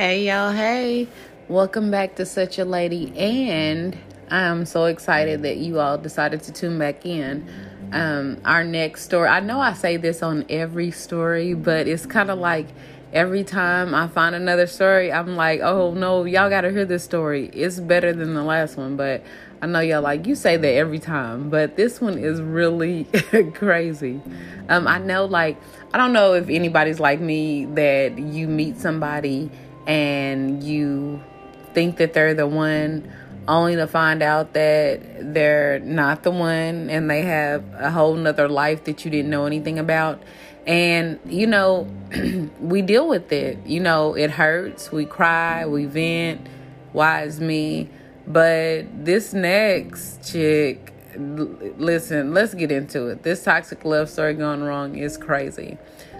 Hey, y'all. Hey, welcome back to Such a Lady. And I'm so excited that you all decided to tune back in. Um, our next story, I know I say this on every story, but it's kind of like every time I find another story, I'm like, oh no, y'all got to hear this story. It's better than the last one, but I know y'all like, you say that every time, but this one is really crazy. Um, I know, like, I don't know if anybody's like me that you meet somebody and you think that they're the one only to find out that they're not the one and they have a whole nother life that you didn't know anything about. And you know we deal with it. You know it hurts. We cry. We vent. Why is me? But this next chick listen let's get into it. This toxic love story gone wrong is crazy.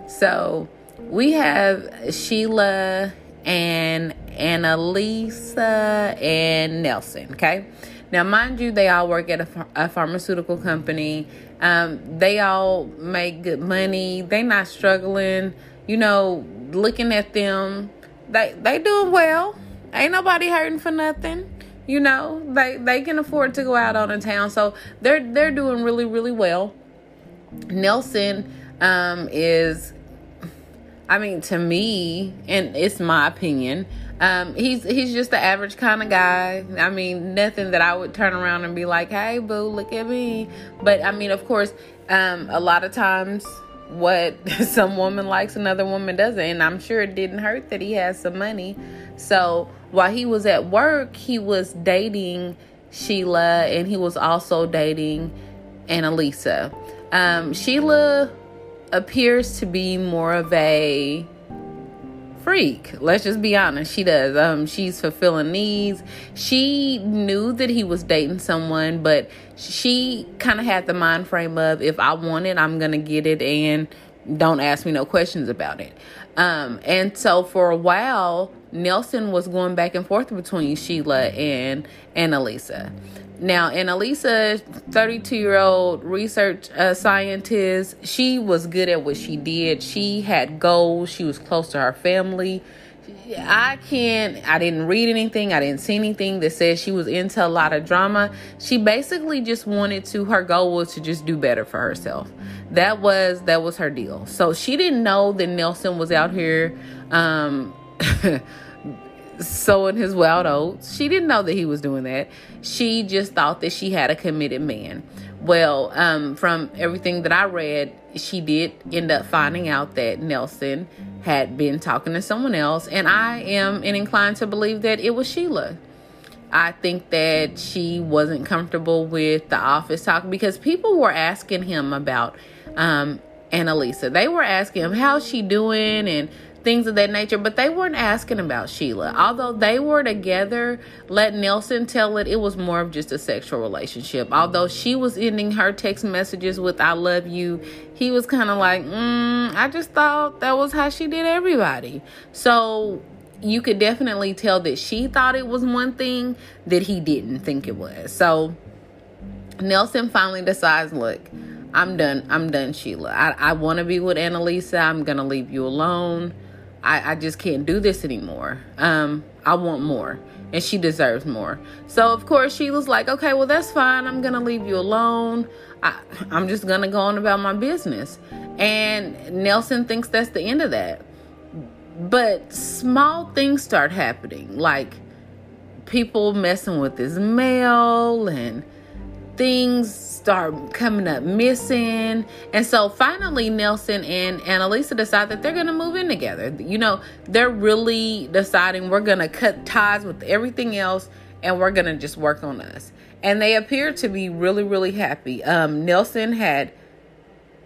So we have sheila and Annalisa and Nelson. Okay. Now, mind you, they all work at a, a pharmaceutical company. Um, they all make good money. They not struggling. You know, looking at them, they they doing well. Ain't nobody hurting for nothing. You know, they they can afford to go out on a town, so they're they're doing really really well. Nelson um, is I mean, to me, and it's my opinion, um, he's he's just the average kind of guy. I mean, nothing that I would turn around and be like, "Hey, boo, look at me." But I mean, of course, um, a lot of times, what some woman likes, another woman doesn't, and I'm sure it didn't hurt that he has some money. So while he was at work, he was dating Sheila, and he was also dating Annalisa. Um, Sheila appears to be more of a freak. Let's just be honest. She does. Um, she's fulfilling needs. She knew that he was dating someone, but she kind of had the mind frame of if I want it, I'm gonna get it, and don't ask me no questions about it. Um, and so for a while, Nelson was going back and forth between Sheila and Annalisa. Now, Annalisa, 32 year old research uh, scientist, she was good at what she did. She had goals, she was close to her family. I can't, I didn't read anything, I didn't see anything that says she was into a lot of drama. She basically just wanted to, her goal was to just do better for herself. That was, that was her deal. So she didn't know that Nelson was out here, um, sowing his wild oats. She didn't know that he was doing that. She just thought that she had a committed man. Well, um, from everything that I read, she did end up finding out that Nelson had been talking to someone else, and I am inclined to believe that it was Sheila. I think that she wasn't comfortable with the office talk because people were asking him about um, Annalisa. They were asking him, how's she doing? And things of that nature, but they weren't asking about Sheila. Although they were together, let Nelson tell it, it was more of just a sexual relationship. Although she was ending her text messages with I love you, he was kind of like, mm, I just thought that was how she did everybody. So you could definitely tell that she thought it was one thing that he didn't think it was. So Nelson finally decides, look, I'm done. I'm done, Sheila. I, I want to be with Annalisa. I'm going to leave you alone. I, I just can't do this anymore. Um, I want more. And she deserves more. So, of course, she was like, okay, well, that's fine. I'm to leave you alone. I, I'm just to go on about my business. And Nelson thinks that's the end of that. But small things start happening, like people messing with his mail and things start coming up missing. And so finally, Nelson and Annalisa decide that they're going to move in together. You know, they're really deciding we're going to cut ties with everything else and we're going to just work on us. And they appear to be really, really happy. Um, Nelson had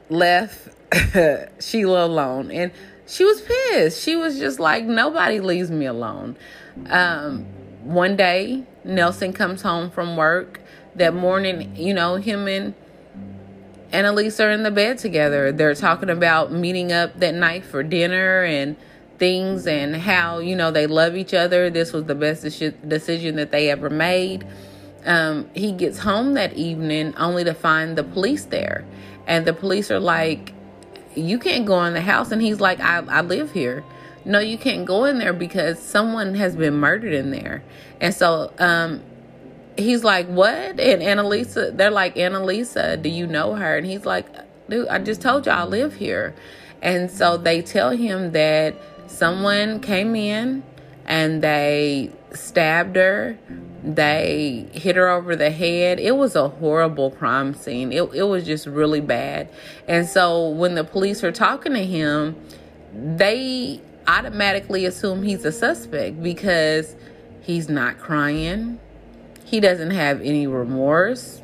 left Sheila alone and she was pissed. She was just like, nobody leaves me alone. Um, one day, Nelson comes home from work that morning, you know, him and Annalise are in the bed together. They're talking about meeting up that night for dinner and things and how, you know, they love each other. This was the best decision that they ever made. Um, he gets home that evening only to find the police there. And the police are like, You can't go in the house. And he's like, I, I live here. no, you can't go in there because someone has been murdered in there. And so um, he's like, what? And Annalisa, they're like, Annalisa, do you know her? And he's like, dude, I just told you I live here. And so they tell him that someone came in and they stabbed her. They hit her over the head. It was a horrible crime scene. It, it was just really bad. And so when the police are talking to him, they automatically assume he's a suspect because he's not crying. He doesn't have any remorse.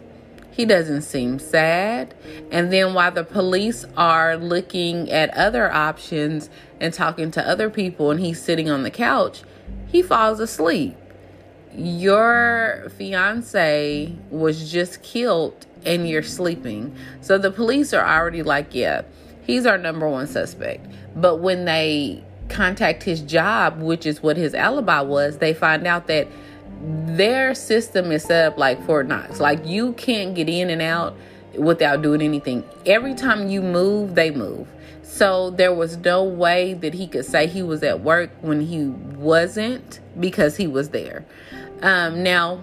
He doesn't seem sad. And then while the police are looking at other options and talking to other people, and he's sitting on the couch, he falls asleep. Your fiance was just killed and you're sleeping. So the police are already like, yeah, he's our number one suspect. But when they contact his job, which is what his alibi was, they find out that their system is set up like Fort Knox. Like you can't get in and out without doing anything. Every time you move, they move. So there was no way that he could say he was at work when he wasn't because he was there. Um, now,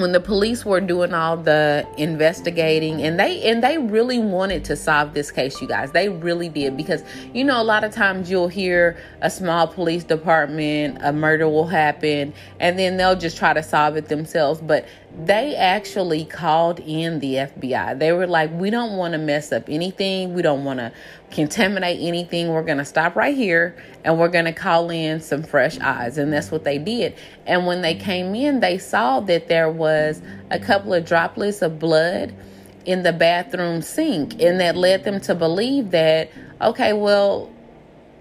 when the police were doing all the investigating and they and they really wanted to solve this case you guys they really did because you know a lot of times you'll hear a small police department a murder will happen and then they'll just try to solve it themselves but they actually called in the FBI. They were like, we don't want to mess up anything. We don't want to contaminate anything. We're going to stop right here and we're going to call in some fresh eyes. And that's what they did. And when they came in, they saw that there was a couple of droplets of blood in the bathroom sink. And that led them to believe that, okay, well,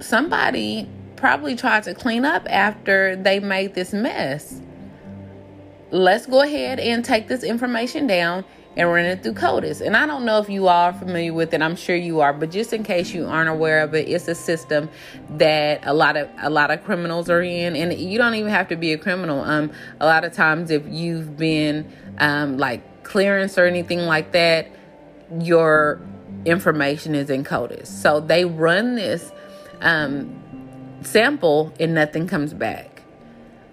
somebody probably tried to clean up after they made this mess let's go ahead and take this information down and run it through CODIS. And I don't know if you are familiar with it. I'm sure you are, but just in case you aren't aware of it, it's a system that a lot of a lot of criminals are in, and you don't even have to be a criminal. Um, a lot of times, if you've been um, like clearance or anything like that, your information is in CODIS. So they run this um, sample, and nothing comes back.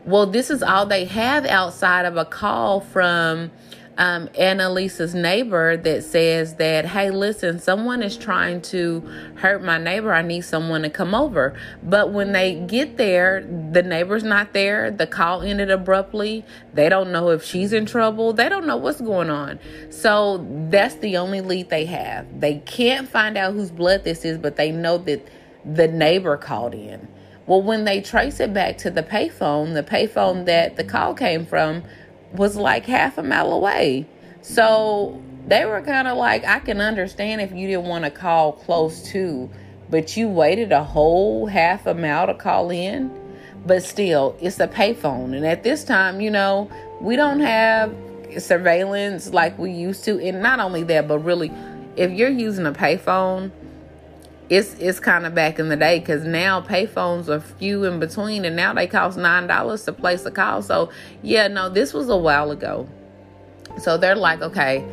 Well, this is all they have outside of a call from um, Annalisa's neighbor that says that, hey, listen, someone is trying to hurt my neighbor. I need someone to come over. But when they get there, the neighbor's not there. The call ended abruptly. They don't know if she's in trouble. They don't know what's going on. So that's the only lead they have. They can't find out whose blood this is, but they know that the neighbor called in. Well, when they trace it back to the payphone, the payphone that the call came from was like half a mile away. So they were kind of like, I can understand if you didn't want to call close to, but you waited a whole half a mile to call in. But still, it's a payphone. And at this time, you know, we don't have surveillance like we used to. And not only that, but really, if you're using a payphone, it's it's kind of back in the day because now payphones are few in between and now they cost nine dollars to place a call. So yeah no this was a while ago. So they're like okay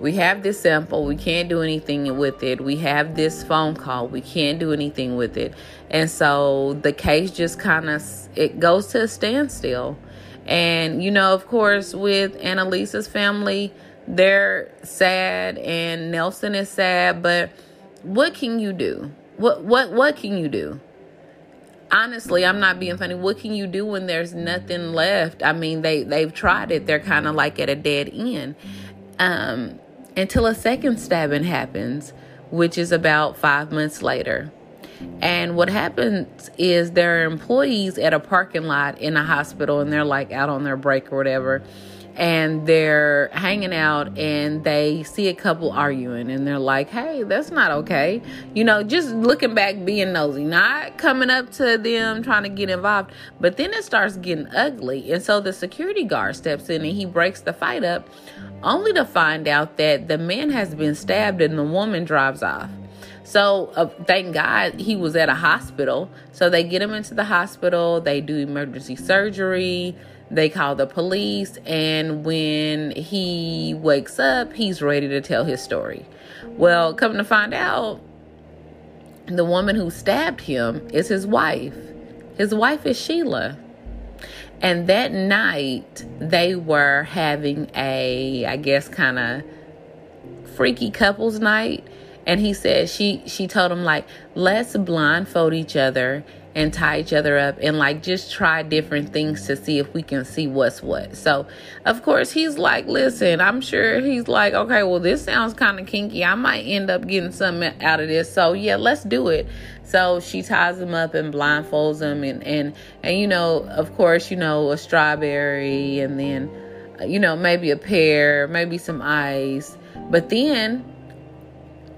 we have this sample we can't do anything with it. We have this phone call we can't do anything with it. And so the case just kind of it goes to a standstill. And you know of course with annalisa's family they're sad and nelson is sad but what can you do? What what what can you do? Honestly, I'm not being funny. What can you do when there's nothing left? I mean, they they've tried it. They're kind of like at a dead end. Um until a second stabbing happens, which is about 5 months later. And what happens is there are employees at a parking lot in a hospital and they're like out on their break or whatever and they're hanging out and they see a couple arguing and they're like, hey, that's not okay. You know, just looking back, being nosy, not coming up to them trying to get involved. But then it starts getting ugly. And so the security guard steps in and he breaks the fight up, only to find out that the man has been stabbed and the woman drives off. So uh, thank God he was at a hospital. So they get him into the hospital. They do emergency surgery. They call the police, and when he wakes up, he's ready to tell his story. Well, come to find out, the woman who stabbed him is his wife. His wife is Sheila. And that night, they were having a, I guess, kind of freaky couples night. And he said she she told him like, let's blindfold each other and tie each other up and like just try different things to see if we can see what's what. So, of course, he's like, listen, I'm sure he's like, okay, well, this sounds kind of kinky. I might end up getting something out of this. So, yeah, let's do it. So she ties him up and blindfolds him and and and you know, of course, you know, a strawberry and then you know, maybe a pear, maybe some ice. But then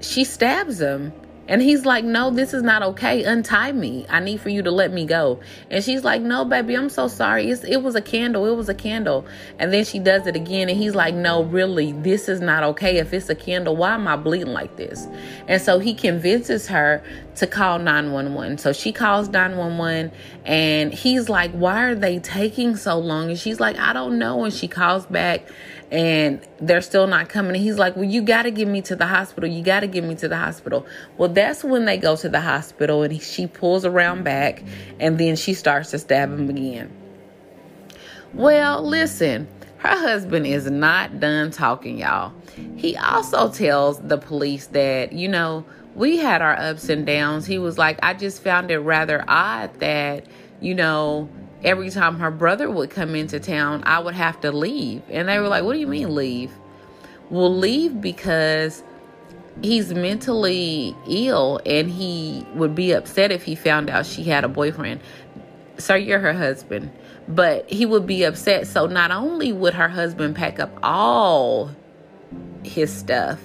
she stabs him and he's like, No, this is not okay. Untie me. I need for you to let me go. And she's like, No, baby, I'm so sorry. It's, it was a candle. It was a candle. And then she does it again. And he's like, No, really, this is not okay. If it's a candle, why am I bleeding like this? And so he convinces her to call 911. So she calls 911 and he's like, Why are they taking so long? And she's like, I don't know. And she calls back and they're still not coming. And he's like, Well, you got to get me to the hospital. You got to get me to the hospital. Well, that's when they go to the hospital and she pulls around mm-hmm. back and then she starts to stab him again. Well, listen, her husband is not done talking, y'all. He also tells the police that, you know, we had our ups and downs. He was like, I just found it rather odd that, you know, every time her brother would come into town, I would have to leave. And they were like, What do you mean leave? Well, leave because he's mentally ill and he would be upset if he found out she had a boyfriend. Sir, you're her husband. But he would be upset. So not only would her husband pack up all his stuff,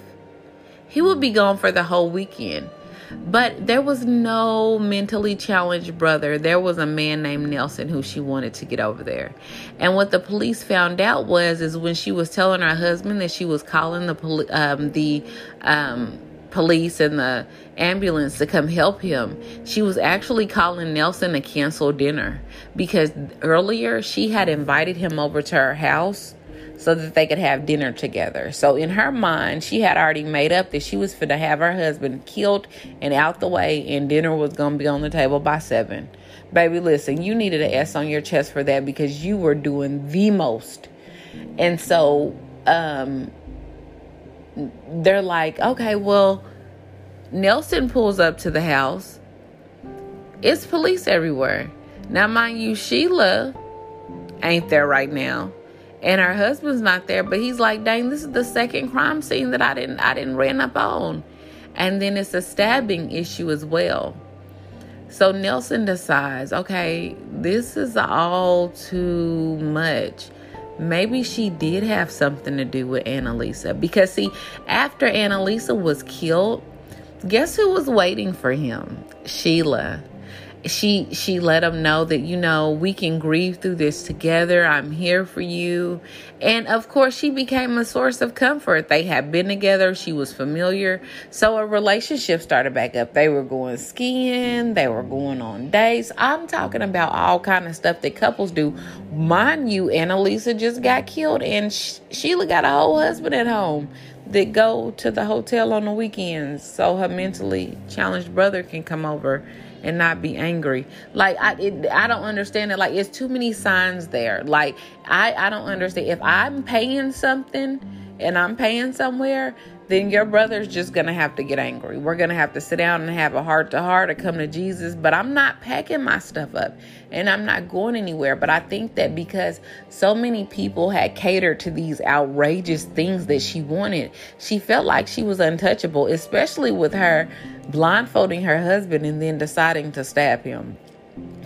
he would be gone for the whole weekend. But there was no mentally challenged brother. There was a man named Nelson who she wanted to get over there. And what the police found out was is when she was telling her husband that she was calling the poli- um, the um, police and the ambulance to come help him. She was actually calling Nelson to cancel dinner because earlier she had invited him over to her house so that they could have dinner together. So in her mind, she had already made up that she was fit to have her husband killed and out the way, and dinner was to be on the table by seven. Baby, listen, you needed an S on your chest for that because you were doing the most. And so um, they're like, okay, well, Nelson pulls up to the house. It's police everywhere. Now, mind you, Sheila ain't there right now and her husband's not there but he's like dang this is the second crime scene that i didn't i didn't ran up on. And then it's a stabbing issue as well. So nelson decides okay this is all too much. Maybe she did have something to do with annalisa. Because see after annalisa was killed guess who was waiting for him? Sheila she she let him know that you know we can grieve through this together. I'm here for you. And of course she became a source of comfort. They had been together. She was familiar. So a relationship started back up. They were going skiing. They were going on dates. I'm talking about all kind of stuff that couples do. Mind you annalisa just got killed and sheila got a whole husband at home that go to the hotel on the weekends. So her mentally challenged brother can come over and not be angry. Like I it, I don't understand it. Like it's too many signs there. Like I I don't understand if I'm paying something and I'm paying somewhere, then your brother's just gonna have to get angry. We're gonna have to sit down and have a heart to heart or come to Jesus. But I'm not packing my stuff up and I'm not going anywhere. But I think that because so many people had catered to these outrageous things that she wanted, she felt like she was untouchable, especially with her blindfolding her husband and then deciding to stab him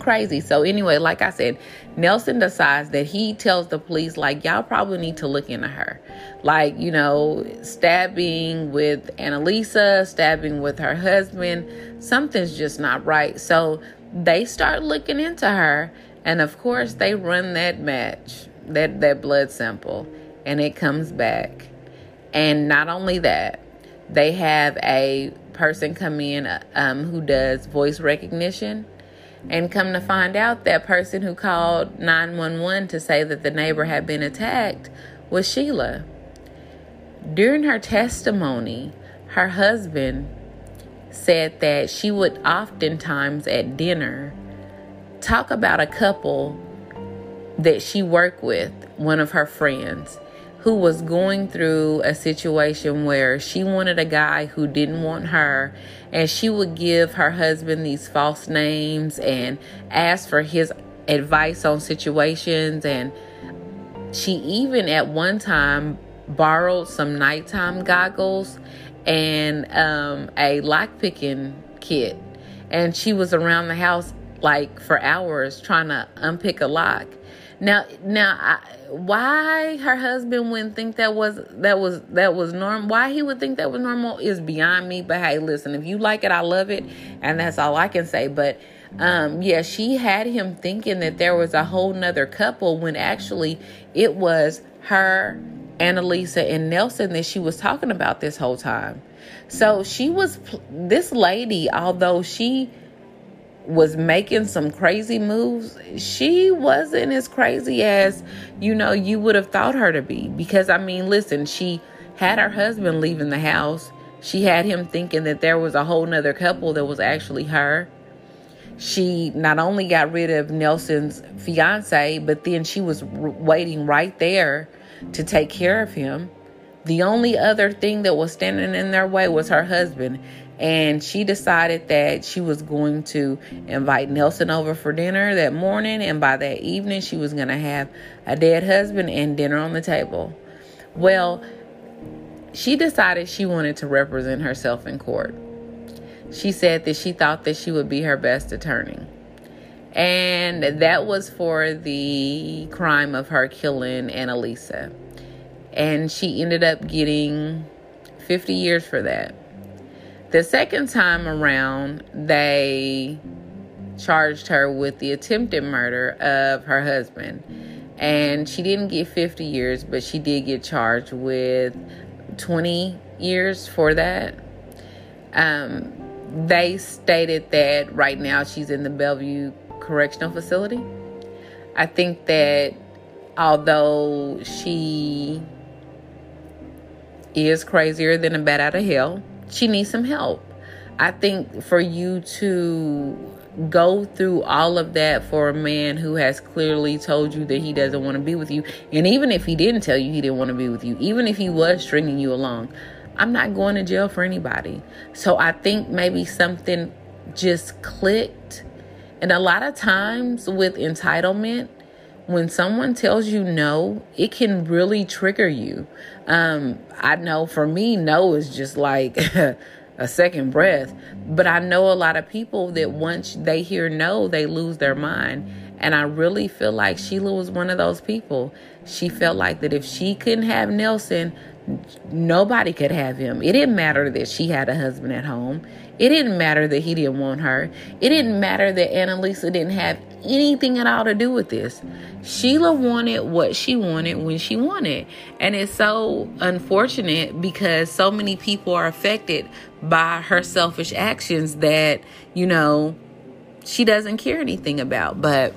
crazy. So anyway, like I said, Nelson decides that he tells the police like y'all probably need to look into her. Like, you know, stabbing with Annalisa, stabbing with her husband, something's just not right. So they start looking into her and of course they run that match, that that blood sample and it comes back. And not only that, they have a person come in um, who does voice recognition and come to find out, that person who called 911 to say that the neighbor had been attacked was Sheila. During her testimony, her husband said that she would oftentimes at dinner talk about a couple that she worked with, one of her friends, who was going through a situation where she wanted a guy who didn't want her, and she would give her husband these false names and ask for his advice on situations. And she even at one time borrowed some nighttime goggles and um, a lockpicking kit. And she was around the house like for hours trying to unpick a lock. Now, now, I, why her husband wouldn't think that was that was that was normal? Why he would think that was normal is beyond me. But hey, listen, if you like it, I love it, and that's all I can say. But um, yeah, she had him thinking that there was a whole nother couple when actually it was her, Annalisa, and Nelson that she was talking about this whole time. So she was this lady, although she was making some crazy moves, she wasn't as crazy as, you know, you would have thought her to be. Because, I mean, listen, she had her husband leaving the house. She had him thinking that there was a whole nother couple that was actually her. She not only got rid of Nelson's fiance, but then she was waiting right there to take care of him. The only other thing that was standing in their way was her husband. And she decided that she was going to invite Nelson over for dinner that morning. And by that evening, she was going to have a dead husband and dinner on the table. Well, she decided she wanted to represent herself in court. She said that she thought that she would be her best attorney. And that was for the crime of her killing Annalisa and she ended up getting 50 years for that. The second time around, they charged her with the attempted murder of her husband. And she didn't get 50 years, but she did get charged with 20 years for that. Um, they stated that right now she's in the Bellevue Correctional Facility. I think that although she is crazier than a bat out of hell. She needs some help. I think for you to go through all of that for a man who has clearly told you that he doesn't want to be with you, and even if he didn't tell you he didn't want to be with you, even if he was stringing you along, I'm not going to jail for anybody. So I think maybe something just clicked. And a lot of times with entitlement, when someone tells you no, it can really trigger you. Um, I know for me, no is just like a second breath. But I know a lot of people that once they hear no, they lose their mind. And I really feel like Sheila was one of those people. She felt like that if she couldn't have Nelson, nobody could have him. It didn't matter that she had a husband at home. It didn't matter that he didn't want her. It didn't matter that Annalisa didn't have anything at all to do with this. Sheila wanted what she wanted when she wanted. And it's so unfortunate because so many people are affected by her selfish actions that, you know, she doesn't care anything about. But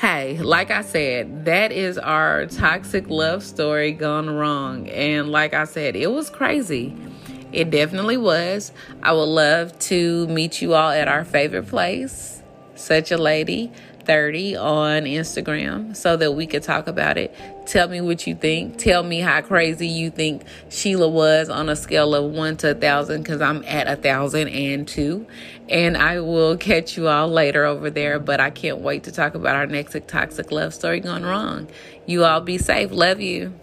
hey, like I said, that is our toxic love story gone wrong. And like I said, it was crazy. It definitely was. I would love to meet you all at our favorite place, Such a Lady 30 on Instagram, so that we could talk about it. Tell me what you think. Tell me how crazy you think Sheila was on a scale of one to a thousand, because I'm at a thousand and two. And I will catch you all later over there. But I can't wait to talk about our next toxic love story gone wrong. You all be safe. Love you.